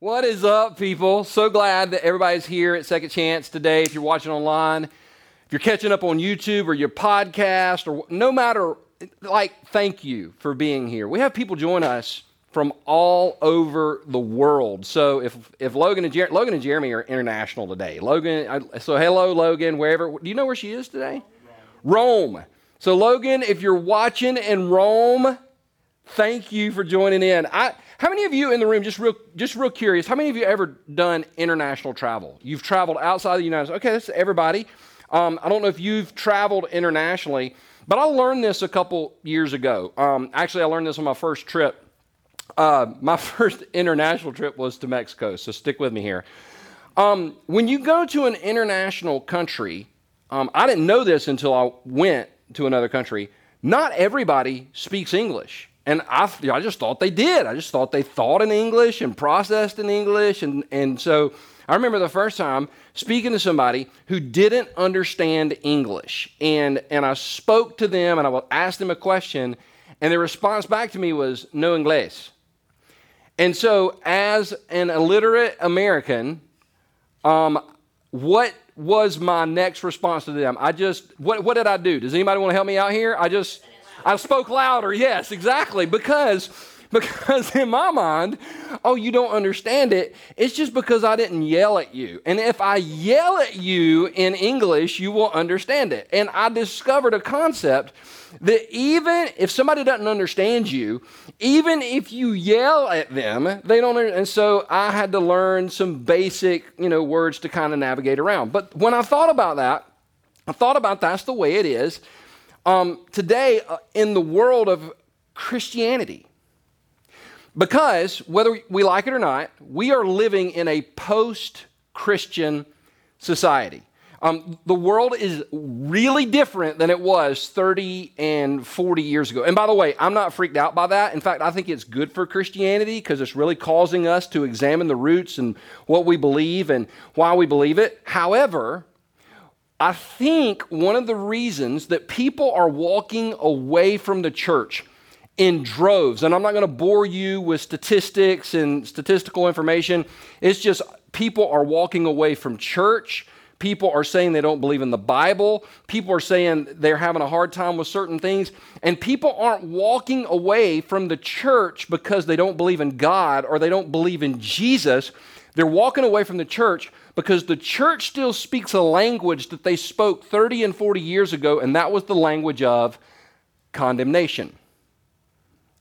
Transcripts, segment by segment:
What is up, people? So glad that everybody's here at Second Chance today. If you're watching online, if you're catching up on YouTube or your podcast, or no matter, like, thank you for being here. We have people join us from all over the world. So if if Logan and Jer- Logan and Jeremy are international today, Logan. So hello, Logan. Wherever. Do you know where she is today? Rome. Rome. So Logan, if you're watching in Rome, thank you for joining in. I how many of you in the room, just real, just real curious, how many of you ever done international travel? You've traveled outside of the United States. Okay, that's everybody. Um, I don't know if you've traveled internationally, but I learned this a couple years ago. Um, actually, I learned this on my first trip. Uh, my first international trip was to Mexico, so stick with me here. Um, when you go to an international country, um, I didn't know this until I went to another country. Not everybody speaks English. And I, I just thought they did. I just thought they thought in English and processed in English. And, and so I remember the first time speaking to somebody who didn't understand English. And, and I spoke to them and I asked them a question, and their response back to me was, no Inglés. And so, as an illiterate American, um, what was my next response to them? I just, what, what did I do? Does anybody want to help me out here? I just, I spoke louder. Yes, exactly. Because because in my mind, oh, you don't understand it. It's just because I didn't yell at you. And if I yell at you in English, you will understand it. And I discovered a concept that even if somebody doesn't understand you, even if you yell at them, they don't. And so I had to learn some basic, you know, words to kind of navigate around. But when I thought about that, I thought about that's the way it is um, today uh, in the world of Christianity. Because, whether we like it or not, we are living in a post Christian society. Um, the world is really different than it was 30 and 40 years ago. And by the way, I'm not freaked out by that. In fact, I think it's good for Christianity because it's really causing us to examine the roots and what we believe and why we believe it. However, I think one of the reasons that people are walking away from the church in droves, and I'm not going to bore you with statistics and statistical information, it's just people are walking away from church. People are saying they don't believe in the Bible. People are saying they're having a hard time with certain things. And people aren't walking away from the church because they don't believe in God or they don't believe in Jesus. They're walking away from the church because the church still speaks a language that they spoke 30 and 40 years ago, and that was the language of condemnation.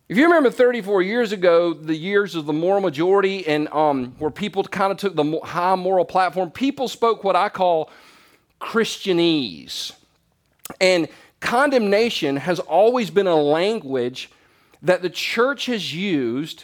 If you remember 34 years ago, the years of the moral majority and um, where people kind of took the high moral platform, people spoke what I call Christianese. And condemnation has always been a language that the church has used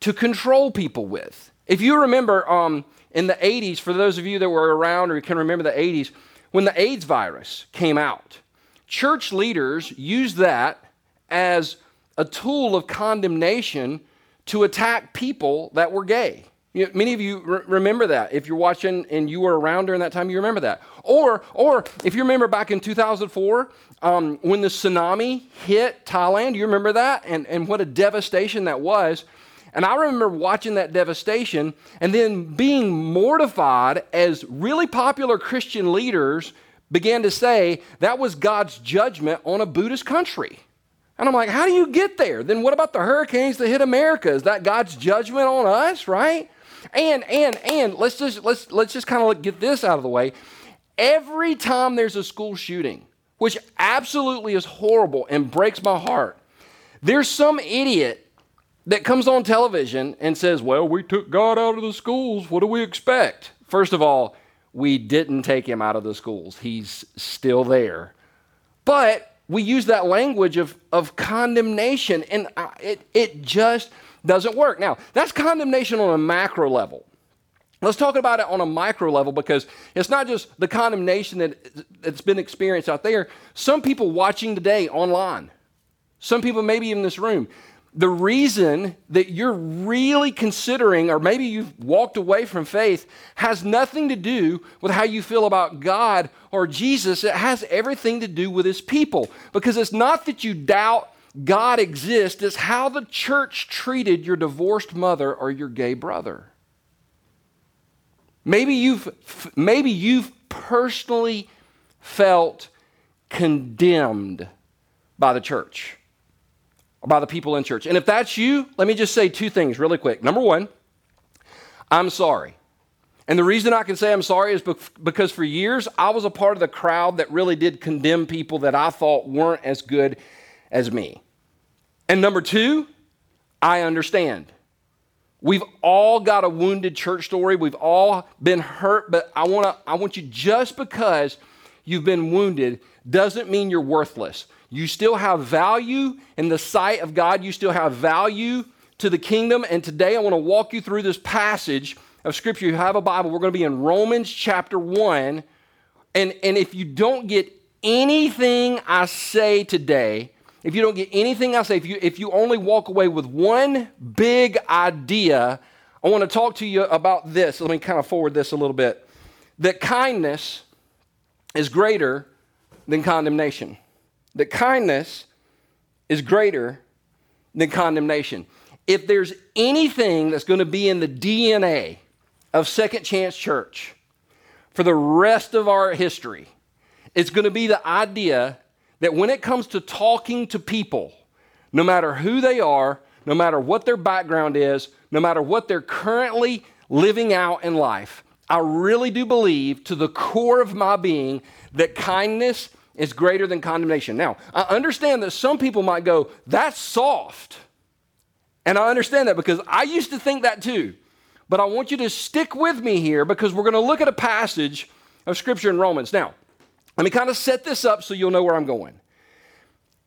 to control people with. If you remember, um, in the 80s, for those of you that were around or can remember the 80s, when the AIDS virus came out, church leaders used that as a tool of condemnation to attack people that were gay. You know, many of you re- remember that. If you're watching and you were around during that time, you remember that. Or, or if you remember back in 2004, um, when the tsunami hit Thailand, you remember that? And, and what a devastation that was. And I remember watching that devastation and then being mortified as really popular Christian leaders began to say that was God's judgment on a Buddhist country. And I'm like, how do you get there? Then what about the hurricanes that hit America? Is that God's judgment on us, right? And and and let's just let's let's just kind of get this out of the way. Every time there's a school shooting, which absolutely is horrible and breaks my heart, there's some idiot that comes on television and says, Well, we took God out of the schools. What do we expect? First of all, we didn't take him out of the schools, he's still there. But we use that language of, of condemnation, and it, it just doesn't work. Now, that's condemnation on a macro level. Let's talk about it on a micro level because it's not just the condemnation that, that's been experienced out there. Some people watching today online, some people maybe in this room, the reason that you're really considering, or maybe you've walked away from faith, has nothing to do with how you feel about God or Jesus. It has everything to do with His people. Because it's not that you doubt God exists, it's how the church treated your divorced mother or your gay brother. Maybe you've, maybe you've personally felt condemned by the church by the people in church. And if that's you, let me just say two things really quick. Number one, I'm sorry. And the reason I can say I'm sorry is because for years I was a part of the crowd that really did condemn people that I thought weren't as good as me. And number two, I understand. We've all got a wounded church story. We've all been hurt, but I want to I want you just because you've been wounded doesn't mean you're worthless. You still have value in the sight of God. You still have value to the kingdom. And today I want to walk you through this passage of Scripture. You have a Bible. We're going to be in Romans chapter 1. And, and if you don't get anything I say today, if you don't get anything I say, if you, if you only walk away with one big idea, I want to talk to you about this. Let me kind of forward this a little bit. That kindness is greater than condemnation. That kindness is greater than condemnation. If there's anything that's going to be in the DNA of Second Chance Church for the rest of our history, it's going to be the idea that when it comes to talking to people, no matter who they are, no matter what their background is, no matter what they're currently living out in life, I really do believe to the core of my being that kindness is greater than condemnation. Now, I understand that some people might go, that's soft. And I understand that because I used to think that too. But I want you to stick with me here because we're going to look at a passage of Scripture in Romans. Now, let me kind of set this up so you'll know where I'm going.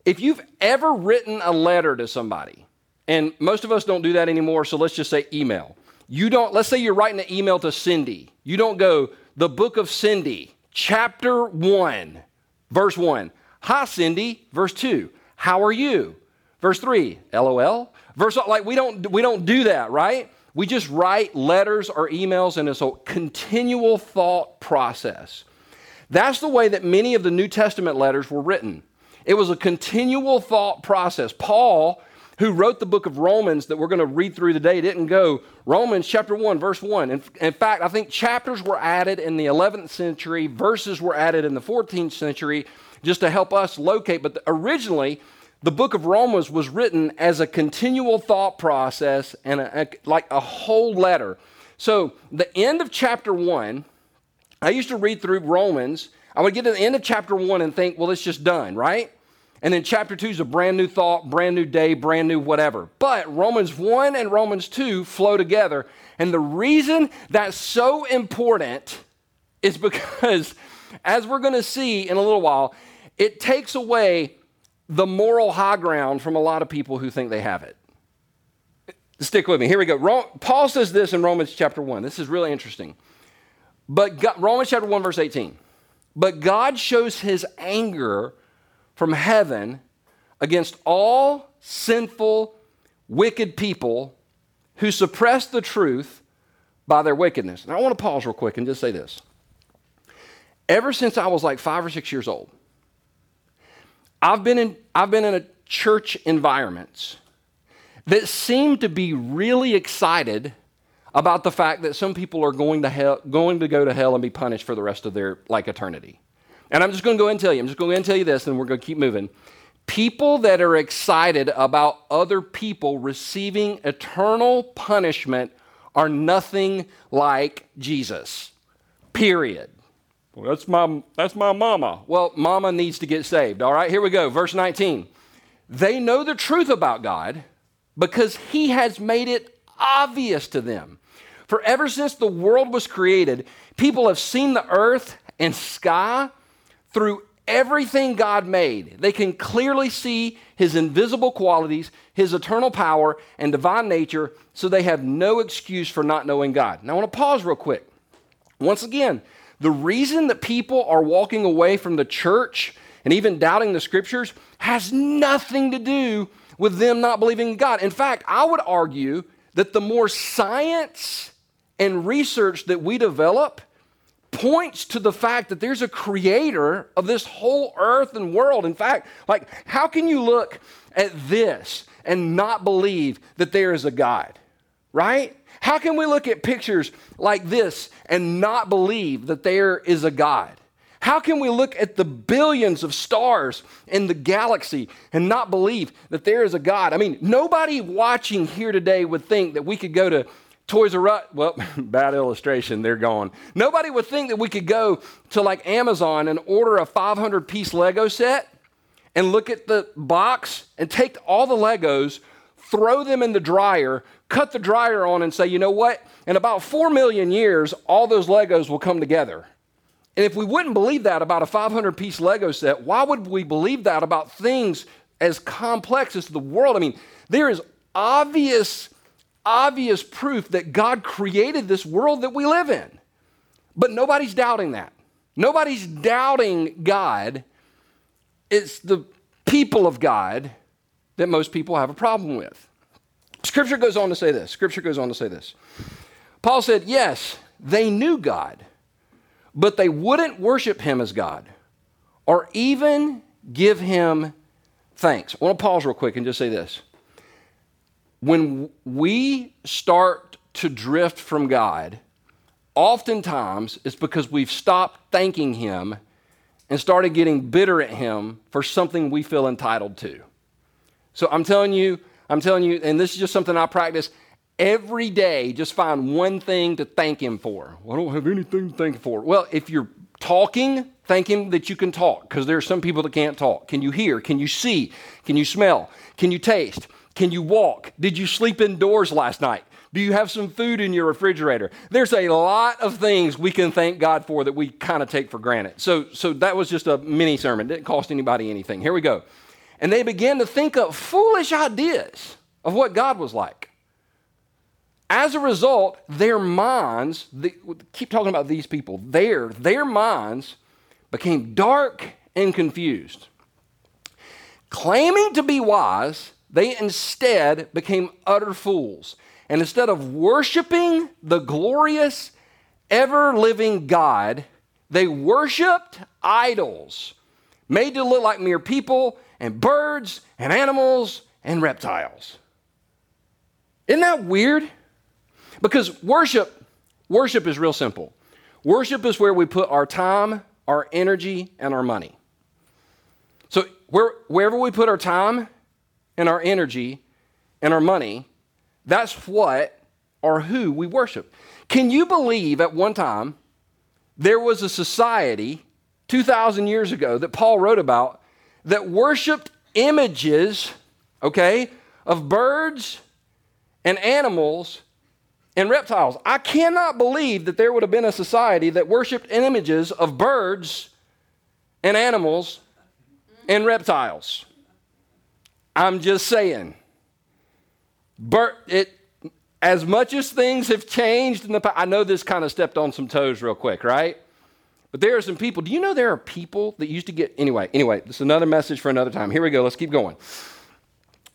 If you've ever written a letter to somebody, and most of us don't do that anymore, so let's just say email. You don't, let's say you're writing an email to Cindy. You don't go, the book of Cindy, chapter 1, verse 1. Hi, Cindy. Verse 2. How are you? Verse 3. LOL. Verse like we don't we don't do that, right? We just write letters or emails and it's a continual thought process. That's the way that many of the New Testament letters were written. It was a continual thought process. Paul who wrote the book of Romans that we're going to read through today didn't go Romans chapter 1, verse 1. In, in, fact, I think chapters were added in the 11th century, verses were added in the 14th century just to help us locate. But the, originally, the book of Romans was written as a continual thought process and a, a, like a whole letter. So, the end of chapter 1, I used to read through Romans. I would get to the end of chapter 1 and think, well, it's just done, right? And then chapter 2 is a brand new thought, brand new day, brand new whatever. But Romans 1 and Romans 2 flow together. And the reason that's so important is because, as we're going to see in a little while, it takes away the moral high ground from a lot of people who think they have it. Stick with me. Here we go. Paul says this in Romans chapter 1. This is really interesting. But God, Romans chapter 1, verse 18. But God shows his anger from heaven against all sinful, wicked people who suppress the truth by their wickedness. Now, I want to pause real quick and just say this. Ever since I was like five or six years old, I've been in, I've been in a church environments that seem to be really excited about the fact that some people are going to hell, going to go to hell and be punished for the rest of their like eternity. And I'm just going to go and tell you, I'm just going to go ahead and tell you this, and we're going to keep moving. People that are excited about other people receiving eternal punishment are nothing like Jesus. Period. Well, that's my that's my mama. Well, mama needs to get saved. All right, here we go. Verse 19. They know the truth about God because he has made it obvious to them. For ever since the world was created, people have seen the earth and sky through everything God made. They can clearly see his invisible qualities, his eternal power, and divine nature, so they have no excuse for not knowing God. Now, I want to pause real quick. Once again, the reason that people are walking away from the church and even doubting the scriptures has nothing to do with them not believing in God. In fact, I would argue that the more science and research that we develop points to the fact that there's a creator of this whole earth and world. In fact, like, how can you look at this and not believe that there is a God? Right? How can we look at pictures like this and not believe that there is a God? How can we look at the billions of stars in the galaxy and not believe that there is a God? I mean, nobody watching here today would think that we could go to Toys R Us. Well, bad illustration, they're gone. Nobody would think that we could go to like Amazon and order a 500 piece Lego set and look at the box and take all the Legos, throw them in the dryer, cut the dryer on, and say, you know what? In about 4 million years, all those Legos will come together. And if we wouldn't believe that about a 500 piece Lego set, why would we believe that about things as complex as the world? I mean, there is obvious, obvious proof that God created this world that we live in. But nobody's doubting that. Nobody's doubting God. It's the people of God that most people have a problem with. Scripture goes on to say this. Scripture goes on to say this. Paul said, Yes, they knew God but they wouldn't worship him as God or even give him thanks. I want to pause real quick and just say this. When we start to drift from God, oftentimes it's because we've stopped thanking him and started getting bitter at him for something we feel entitled to. So I'm telling you, I'm telling you, and this is just something I practice every day, just find one thing to thank Him for. Well, I don't have anything to thank Him for. Well, if you're talking, thank Him that you can talk, because there are some people that can't talk. Can you hear? Can you see? Can you smell? Can you taste? Can you walk? Did you sleep indoors last night? Do you have some food in your refrigerator? There's a lot of things we can thank God for that we kind of take for granted. So, so that was just a mini sermon. It didn't cost anybody anything. Here we go. And they began to think up foolish ideas of what God was like. As a result, their minds, the, keep talking about these people, their, their minds became dark and confused. Claiming to be wise, they instead became utter fools. And instead of worshiping the glorious, ever living God, they worshiped idols made to look like mere people and birds and animals and reptiles. Isn't that weird? Because worship, worship is real simple. Worship is where we put our time, our energy, and our money. So where, wherever we put our time and our energy and our money, that's what or who we worship. Can you believe at one time there was a society 2,000 years ago that Paul wrote about that worshiped images, okay, of birds and animals and reptiles. I cannot believe that there would have been a society that worshiped images of birds and animals and reptiles. I'm just saying. Bir- it, as much as things have changed in the past, I know this kind of stepped on some toes real quick, right? But there are some people. Do you know there are people that used to get anyway? Anyway, this is another message for another time. Here we go. Let's keep going.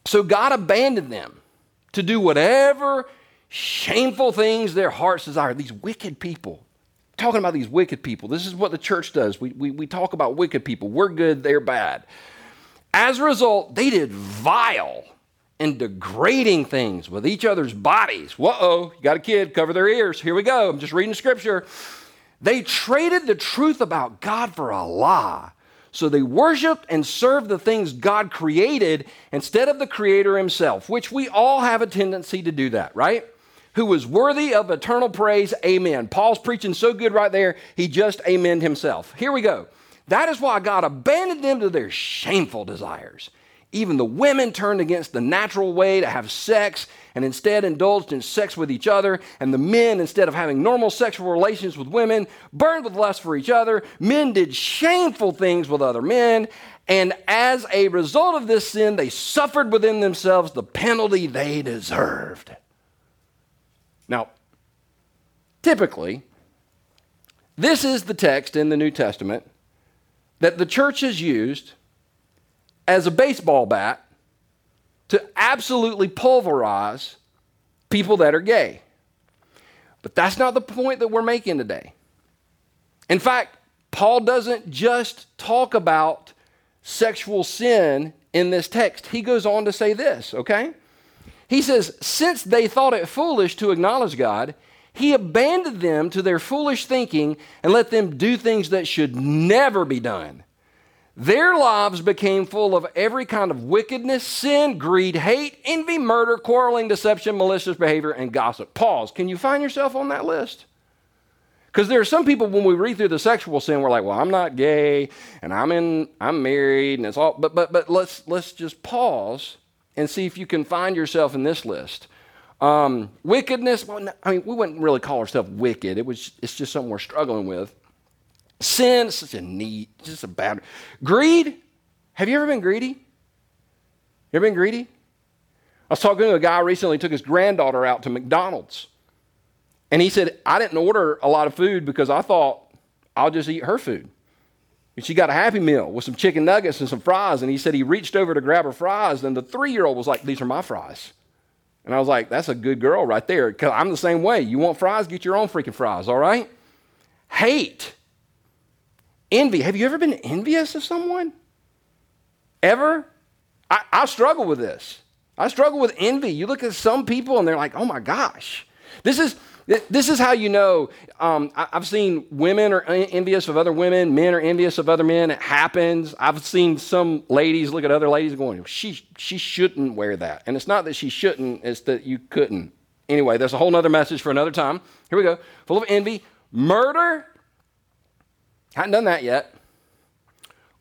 So God abandoned them to do whatever shameful things their hearts desire. These wicked people. Talking about these wicked people. This is what the church does. We, we, we talk about wicked people. We're good, they're bad. As a result, they did vile and degrading things with each other's bodies. Whoa, you got a kid, cover their ears. Here we go. I'm just reading the scripture. They traded the truth about God for a lie. So they worshiped and served the things God created instead of the Creator Himself, which we all have a tendency to do that, right? who is worthy of eternal praise. Amen. Paul's preaching so good right there, he just amened himself. Here we go. That is why God abandoned them to their shameful desires. Even the women turned against the natural way to have sex and instead indulged in sex with each other. And the men, instead of having normal sexual relations with women, burned with lust for each other. Men did shameful things with other men. And as a result of this sin, they suffered within themselves the penalty they deserved. Now, typically, this is the text in the New Testament that the church has used as a baseball bat to absolutely pulverize people that are gay. But that's not the point that we're making today. In fact, Paul doesn't just talk about sexual sin in this text, he goes on to say this, okay? He says, since they thought it foolish to acknowledge God, he abandoned them to their foolish thinking and let them do things that should never be done. Their lives became full of every kind of wickedness, sin, greed, hate, envy, murder, quarreling, deception, malicious behavior, and gossip. Pause. Can you find yourself on that list? Because there are some people when we read through the sexual sin, we're like, well, I'm not gay and I'm in I'm married and it's all but but but let's let's just pause and see if you can find yourself in this list. Um, wickedness, well, I mean, we wouldn't really call ourselves wicked. It was it's just something we're struggling with. Sin, such a neat, just a bad. Greed. Have you ever been greedy? You ever been greedy? I was talking to a guy recently, took his granddaughter out to McDonald's. And he said, I didn't order a lot of food because I thought I'll just eat her food. And she got a Happy Meal with some chicken nuggets and some fries. And he said he reached over to grab her fries, and the three year old was like, These are my fries. And I was like, That's a good girl right there. Because I'm the same way. You want fries? Get your own freaking fries, all right? Hate. Envy. Have you ever been envious of someone? Ever? I, I struggle with this. I struggle with envy. You look at some people and they're like, oh my gosh. This is, this is how you know. Um, I've seen women are envious of other women, men are envious of other men. It happens. I've seen some ladies look at other ladies going, she, she shouldn't wear that. And it's not that she shouldn't, it's that you couldn't. Anyway, that's a whole other message for another time. Here we go. Full of envy, murder, Hadn't done that yet.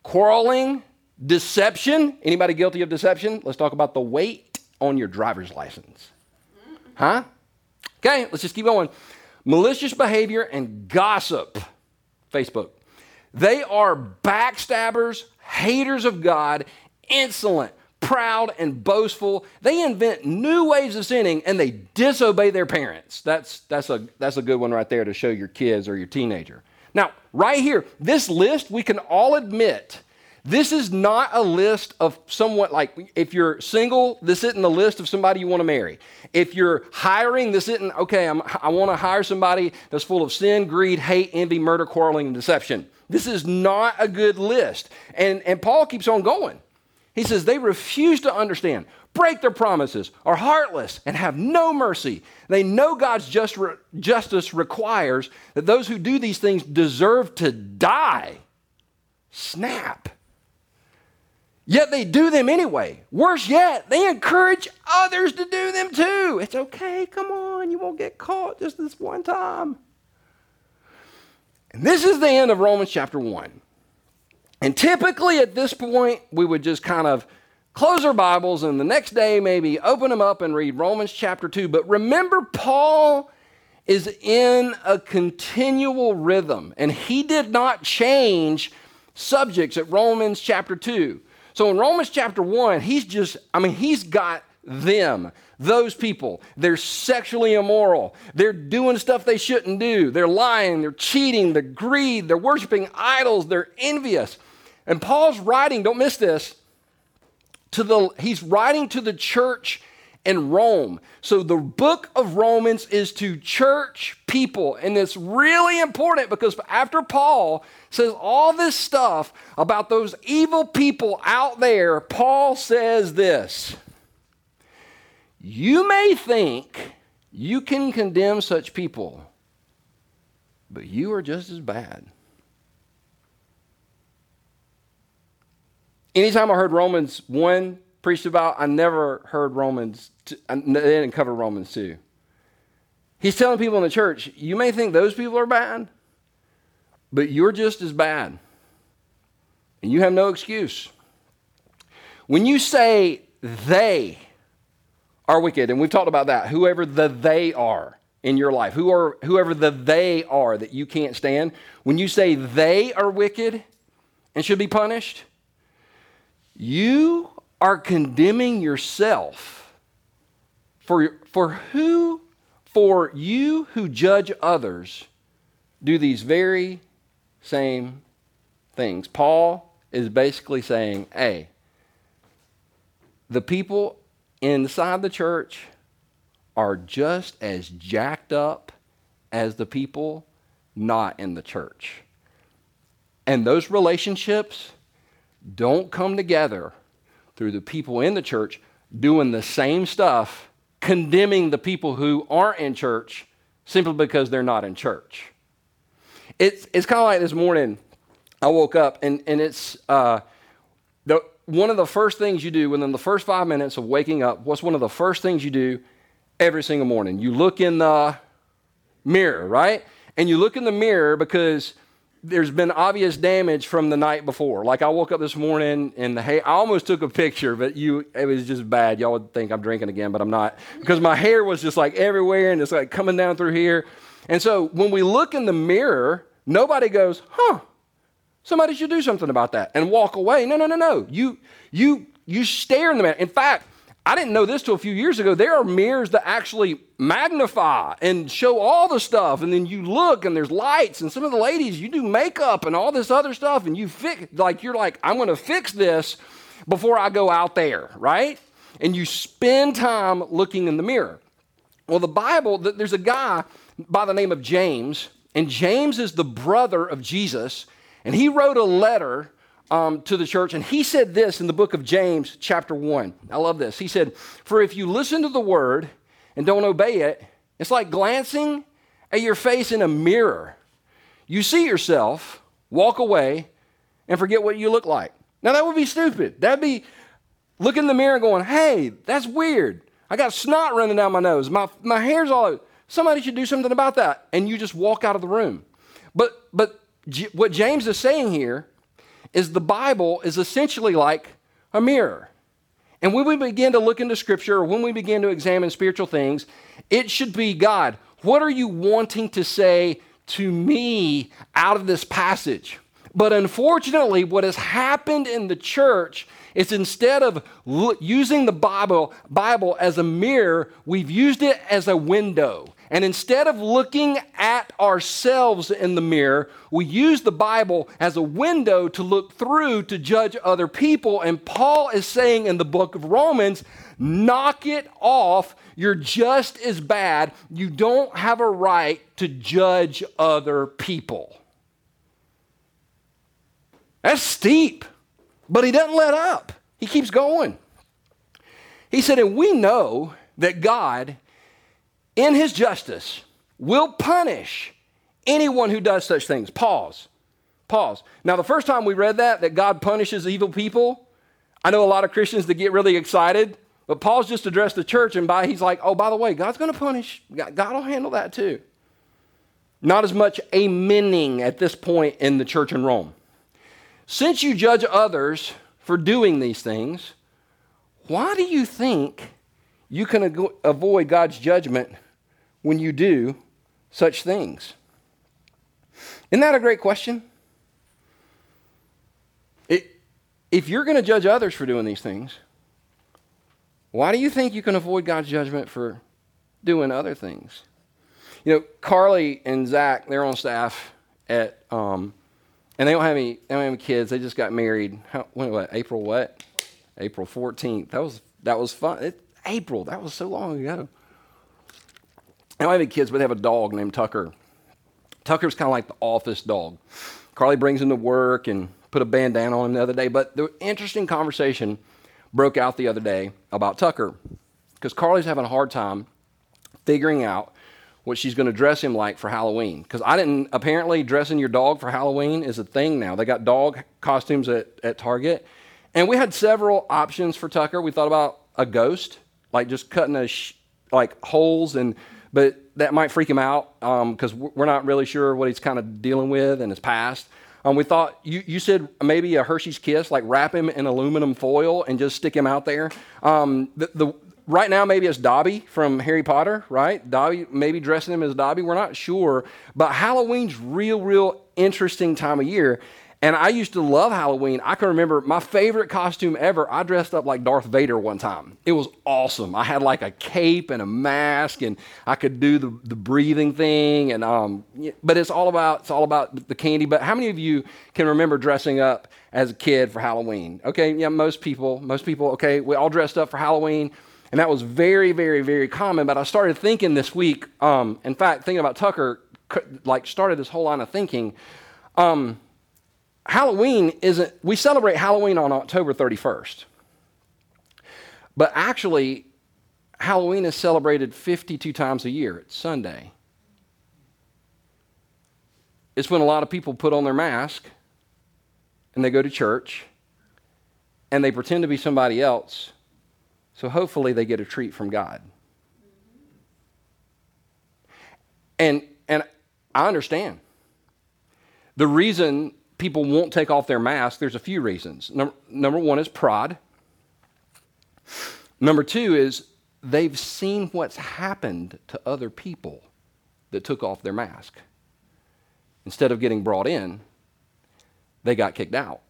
Quarreling, deception. Anybody guilty of deception? Let's talk about the weight on your driver's license. Huh? Okay, let's just keep going. Malicious behavior and gossip. Facebook. They are backstabbers, haters of God, insolent, proud, and boastful. They invent new ways of sinning and they disobey their parents. That's, that's, a, that's a good one right there to show your kids or your teenager. Now, right here, this list, we can all admit, this is not a list of somewhat like if you're single, this isn't a list of somebody you want to marry. If you're hiring, this isn't, okay, I'm, i want to hire somebody that's full of sin, greed, hate, envy, murder, quarreling, and deception. This is not a good list. And, and Paul keeps on going. He says they refuse to understand break their promises, are heartless, and have no mercy. They know God's just re- justice requires that those who do these things deserve to die. Snap. Yet they do them anyway. Worse yet, they encourage others to do them too. It's okay, come on, you won't get caught just this one time. And this is the end of Romans chapter 1. And typically at this point, we would just kind of close our Bibles and the next day maybe open them up and read Romans chapter 2. But remember, Paul is in a continual rhythm and he did not change subjects at Romans chapter 2. So in Romans chapter 1, he's just, I mean, he's got them, those people. They're sexually immoral. They're doing stuff they shouldn't do. They're lying, they're cheating, they're greed, they're worshiping idols, they're envious. And Paul's writing, don't miss this, to the, he's writing to the church in Rome. So the book of Romans is to church people. And it's really important because after Paul says all this stuff about those evil people out there, Paul says this You may think you can condemn such people, but you are just as bad. Anytime I heard Romans 1 preached about, I never heard Romans, they didn't cover Romans 2. He's telling people in the church, you may think those people are bad, but you're just as bad. And you have no excuse. When you say they are wicked, and we've talked about that, whoever the they are in your life, who are, whoever the they are that you can't stand, when you say they are wicked and should be punished, you are condemning yourself. For, for who, for you who judge others, do these very same things. Paul is basically saying, hey, the people inside the church are just as jacked up as the people not in the church. And those relationships don't come together through the people in the church doing the same stuff condemning the people who aren't in church simply because they're not in church. It's, it's kind of like this morning, I woke up and, and it's uh, the, one of the first things you do within the first five minutes of waking up. What's one of the first things you do every single morning? You look in the mirror, right? And you look in the mirror because there's been obvious damage from the night before. Like I woke up this morning and the hair, I almost took a picture, but you, it was just bad. Y'all would think I'm drinking again, but I'm not because my hair was just like everywhere and it's like coming down through here. And so when we look in the mirror, nobody goes, huh, somebody should do something about that and walk away. No, no, no, no. You, you, you stare in the mirror. In fact, I didn't know this till a few years ago. There are mirrors that actually magnify and show all the stuff. And then you look and there's lights. And some of the ladies, you do makeup and all this other stuff. And you fix, like, you're like, I'm going to fix this before I go out there, right? And you spend time looking in the mirror. Well, the Bible, there's a guy by the name of James. And James is the brother of Jesus. And he wrote a letter um, to the church, and he said this in the book of James, chapter 1. I love this. He said, For if you listen to the word and don't obey it, it's like glancing at your face in a mirror. You see yourself, walk away, and forget what you look like. Now, that would be stupid. That'd be looking in the mirror going, Hey, that's weird. I got snot running down my nose. My, my hair's all over. Somebody should do something about that. And you just walk out of the room. But, but what James is saying here is the Bible is essentially like a mirror. And when we begin to look into Scripture or when we begin to examine spiritual things, it should be God, what are you wanting to say to me out of this passage? But unfortunately, what has happened in the church is instead of using the Bible, Bible as a mirror, we've used it as a window. And instead of looking at ourselves in the mirror, we use the Bible as a window to look through to judge other people. And Paul is saying in the book of Romans, knock it off. You're just as bad. You don't have a right to judge other people. That's steep, but he doesn't let up. He keeps going. He said, and we know that God in his justice, will punish anyone who does such things. Pause. Pause. Now, the first time we read that, that God punishes evil people, I know a lot of Christians that get really excited, but Paul's just addressed the church, and by he's like, oh, by the way, God's going to punish. God will handle that too. Not as much amening at this point in the church in Rome. Since you judge others for doing these things, why do you think you can avoid God's judgment when you do such things? Isn't that a great question? If you're going to judge others for doing these things, why do you think you can avoid God's judgment for doing other things? You know, Carly and Zach, they're on staff at, um, and they don't have any, they don't have any kids. They just got married. How, when, what? April what? April 14th. That was that was fun. It, April. That was so long ago. I don't have any kids, but they have a dog named Tucker. Tucker's kind of like the office dog. Carly brings him to work and put a bandana on him the other day. But the interesting conversation broke out the other day about Tucker because Carly's having a hard time figuring out what she's going to dress him like for Halloween. Because I didn't, apparently, dressing your dog for Halloween is a thing now. They got dog costumes at, at Target. And we had several options for Tucker. We thought about a ghost, like just cutting a sh- like holes and but that might freak him out because um, we're not really sure what he's kind of dealing with in his past. Um, we thought you, you said maybe a Hershey's Kiss, like wrap him in aluminum foil and just stick him out there. Um, the, the, right now, maybe it's Dobby from Harry Potter, right? Dobby, maybe dressing him as Dobby. We're not sure, but Halloween's real, real interesting time of year. And I used to love Halloween. I can remember my favorite costume ever. I dressed up like Darth Vader one time. It was awesome. I had like a cape and a mask, and I could do the, the breathing thing. And um, but it's all about it's all about the candy. But how many of you can remember dressing up as a kid for Halloween? Okay, yeah, most people, most people. Okay, we all dressed up for Halloween. And that was very, very, very common. But I started thinking this week, um, in fact, thinking about Tucker, like started this whole line of thinking. Um, Halloween isn't, we celebrate Halloween on October 31st. But actually, Halloween is celebrated 52 times a year. It's Sunday. It's when a lot of people put on their mask and they go to church and they pretend to be somebody else. So hopefully they get a treat from God. And, and I understand. The reason people won't take off their mask, there's a few reasons. Number, number one is pride. Number two is they've seen what's happened to other people that took off their mask. Instead of getting brought in, they got kicked out.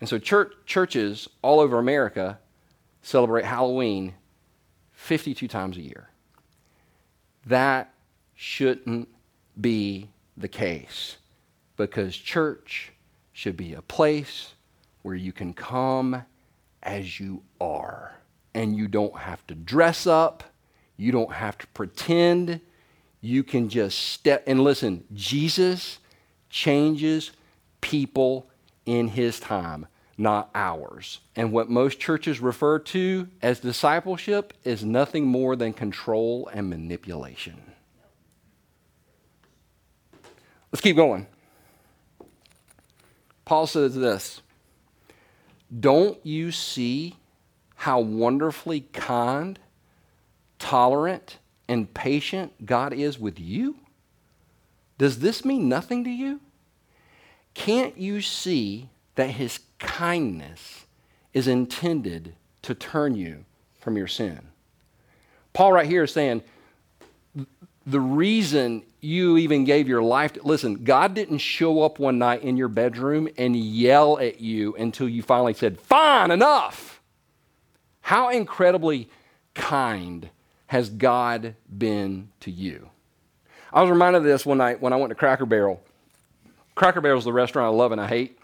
And so church, churches all over America celebrate Halloween 52 times a year. That shouldn't be the case because church should be a place where you can come as you are and you don't have to dress up, you don't have to pretend. You can just step and listen. Jesus changes people in his time, not ours. And what most churches refer to as discipleship is nothing more than control and manipulation. Let's keep going. Paul says this Don't you see how wonderfully kind, tolerant, and patient God is with you? Does this mean nothing to you? Can't you see that his kindness is intended to turn you from your sin? Paul, right here, is saying the reason you even gave your life to, listen, God didn't show up one night in your bedroom and yell at you until you finally said, Fine, enough. How incredibly kind has God been to you? I was reminded of this one night when I went to Cracker Barrel. Cracker Barrel is the restaurant I love and I hate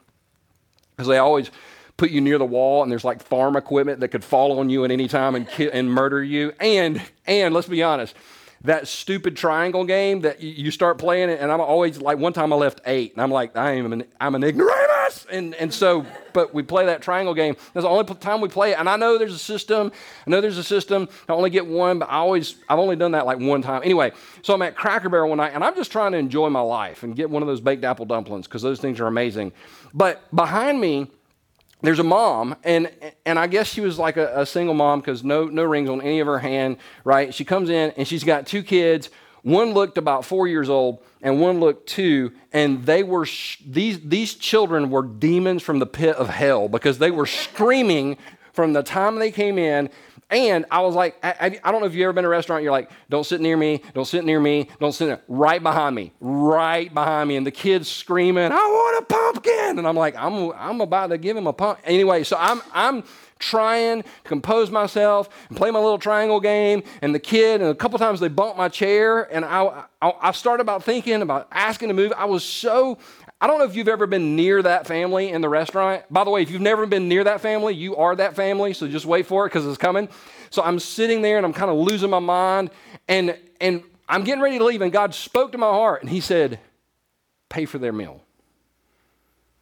because they always put you near the wall and there's like farm equipment that could fall on you at any time and, ki- and murder you. And, and let's be honest, that stupid triangle game that you start playing it, and I'm always like, one time I left eight, and I'm like, I am an, I'm an ignoramus, and and so, but we play that triangle game. That's the only time we play it, and I know there's a system. I know there's a system. I only get one, but I always, I've only done that like one time. Anyway, so I'm at Cracker Barrel one night, and I'm just trying to enjoy my life and get one of those baked apple dumplings because those things are amazing. But behind me there's a mom, and and I guess she was like a, a single mom because no no rings on any of her hand, right? She comes in and she's got two kids. One looked about four years old, and one looked two, and they were sh- these these children were demons from the pit of hell because they were screaming from the time they came in and I was like, I, I, don't know if you've ever been to a restaurant, you're like, don't sit near me, don't sit near me, don't sit there. Right behind me, right behind me. And the kid's screaming, I want a pumpkin. And I'm like, I'm, I'm about to give him a pump. Anyway, so I'm, I'm trying to compose myself and play my little triangle game. And the kid, and a couple times they bumped my chair. And I, I, I started about thinking about asking to move. I was so, I don't know if you've ever been near that family in the restaurant. By the way, if you've never been near that family, you are that family, so just wait for it because it's coming. So I'm sitting there and I'm kind of losing my mind, and and I'm getting ready to leave, and God spoke to my heart, and He said, "Pay for their meal."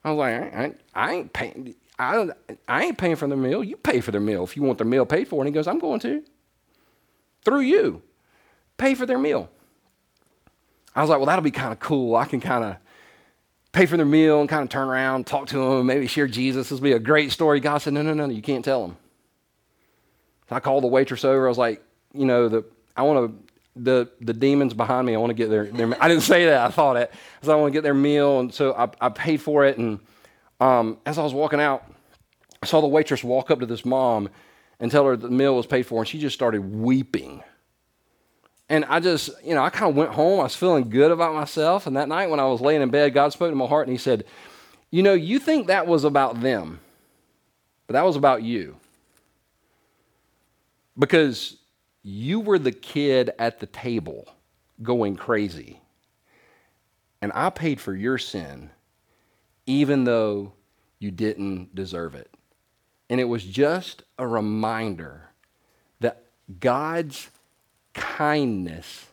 I was like, I, I, I ain't paying. I, I ain't paying for their meal. You pay for their meal if you want their meal paid for. And he goes, I'm going to. Through you. Pay for their meal. I was like, well, that'll be kind of cool. I can kind of pay for their meal and kind of turn around, talk to them, maybe share Jesus. This will be a great story. God said, no, no, no, you can't tell them. So I called the waitress over. I was like, you know, the, I want to, the, the demons behind me, I want to get their, their, I didn't say that, I thought it. So I want to get their meal. And so I, I paid for it. And um, as I was walking out, I saw the waitress walk up to this mom and tell her the meal was paid for. And she just started weeping. And I just, you know, I kind of went home. I was feeling good about myself. And that night when I was laying in bed, God spoke to my heart and He said, You know, you think that was about them, but that was about you. Because you were the kid at the table going crazy. And I paid for your sin, even though you didn't deserve it. And it was just a reminder that God's kindness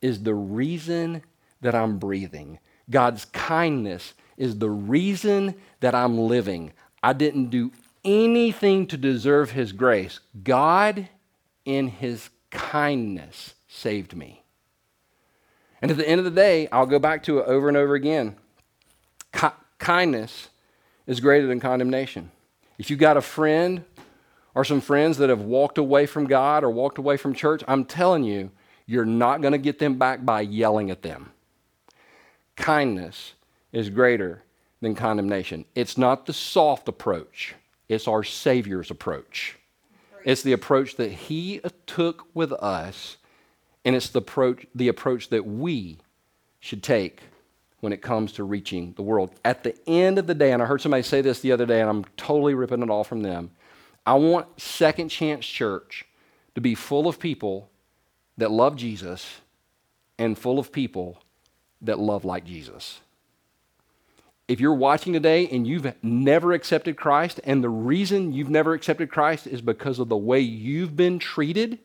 is the reason that I'm breathing. God's kindness is the reason that I'm living. I didn't do anything to deserve His grace. God in his kindness saved me. And at the end of the day, I'll go back to it over and over again. Ki- kindness is greater than condemnation. If you've got a friend or some friends that have walked away from God or walked away from church, I'm telling you, you're not going to get them back by yelling at them. Kindness is greater than condemnation. It's not the soft approach, it's our Savior's approach. It's the approach that He took with us, and it's the approach, the approach that we should take when it comes to reaching the world. At the end of the day, and I heard somebody say this the other day, and I'm totally ripping it off from them. I want Second Chance Church to be full of people that love Jesus and full of people that love like Jesus. If you're watching today and you've never accepted Christ, and the reason you've never accepted Christ is because of the way you've been treated,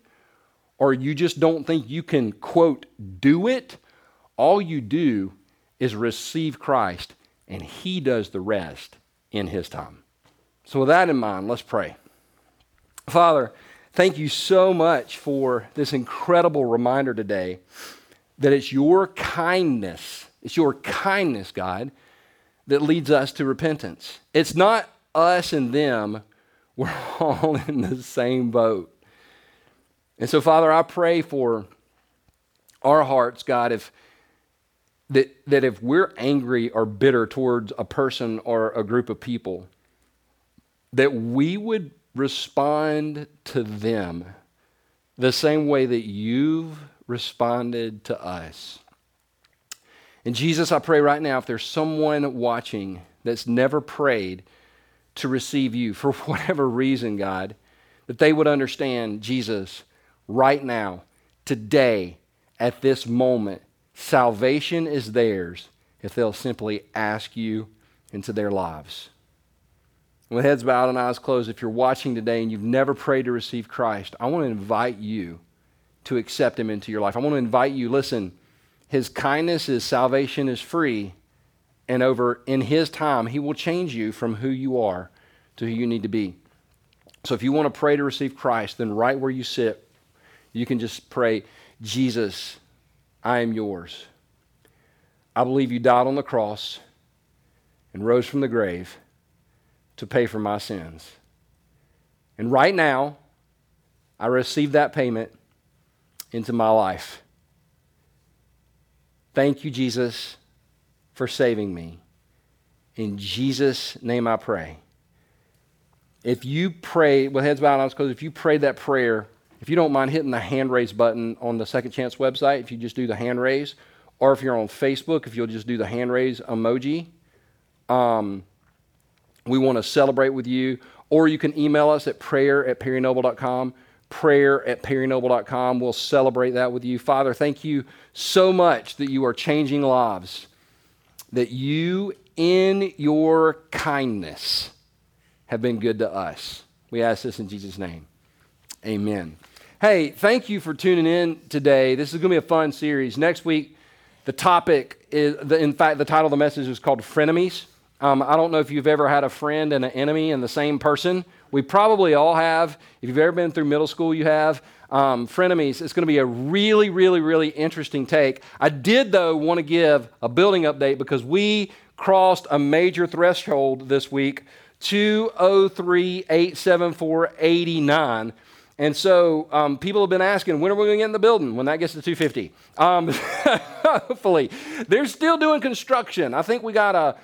or you just don't think you can, quote, do it, all you do is receive Christ, and He does the rest in His time. So, with that in mind, let's pray. Father, thank you so much for this incredible reminder today that it's your kindness, it's your kindness, God that leads us to repentance. It's not us and them, we're all in the same boat. And so, Father, I pray for our hearts, God, if that, that if we're angry or bitter towards a person or a group of people, that we would respond to them the same way that you've responded to us. And Jesus, I pray right now if there's someone watching that's never prayed to receive you for whatever reason, God, that they would understand Jesus right now, today, at this moment. Salvation is theirs if they'll simply ask you into their lives. With heads bowed and eyes closed, if you're watching today and you've never prayed to receive Christ, I want to invite you to accept Him into your life. I want to invite you, listen, his kindness, His salvation is free. And over in His time, He will change you from who you are to who you need to be. So if you want to pray to receive Christ, then right where you sit, you can just pray, Jesus, I am yours. I believe you died on the cross and rose from the grave to pay for my sins. And right now, I receive that payment into my life. Thank you, Jesus, for saving me. In Jesus' name I pray. If you pray, with heads bowed eyes closed, if you prayed that prayer, if you don't mind hitting the hand raise button on the Second Chance website, if you just do the hand raise, or if you're on Facebook, if you'll just do the hand raise emoji, um, we want to celebrate with you. Or you can email us at prayer at perrynoble.com prayer at perrynoble.com. We'll celebrate that with you. Father, thank you so much that you are changing lives, that you, in your kindness, have been good to us. We ask this in Jesus' name. Amen. Hey, thank you for tuning in today. This is going to be a fun series. Next week, the topic is, in fact, the title of the message is called Frenemies. Um, I don't know if you've ever had a friend and an enemy in the same person. We probably all have. If you've ever been through middle school, you have. Um, frenemies. It's going to be a really, really, really interesting take. I did, though, want to give a building update because we crossed a major threshold this week 203-874-89. And so um, people have been asking, when are we going to get in the building when that gets to 250? Um, hopefully. They're still doing construction. I think we got a,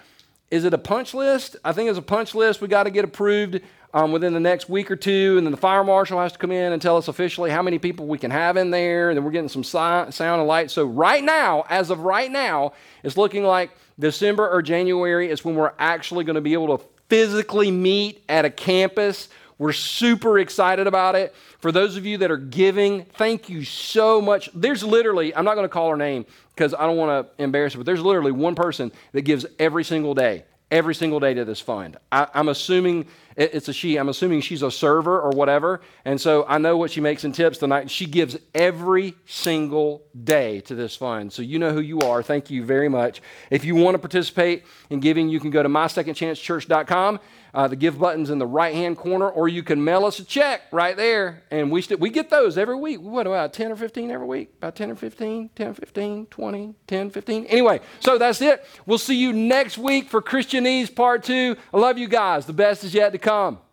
is it a punch list? I think it's a punch list we got to get approved um, within the next week or two, and then the fire marshal has to come in and tell us officially how many people we can have in there, and then we're getting some si- sound and light. So, right now, as of right now, it's looking like December or January is when we're actually going to be able to physically meet at a campus. We're super excited about it. For those of you that are giving, thank you so much. There's literally, I'm not going to call her name because I don't want to embarrass her, but there's literally one person that gives every single day every single day to this fund. I, am assuming it's a she. I'm assuming she's a server or whatever. And so I know what she makes in tips tonight. She gives every single day to this fund. So you know who you are. Thank you very much. If you want to participate in giving, you can go to mysecondchancechurch.com. Uh, the give button's in the right hand corner, or you can mail us a check right there. And we, st- we get those every week. What about 10 or 15 every week? About 10 or 15, 10, 15, 20, 10, 15. Anyway, so that's it. We'll see you next week for Christianese part two. I love you guys. The best is yet to come.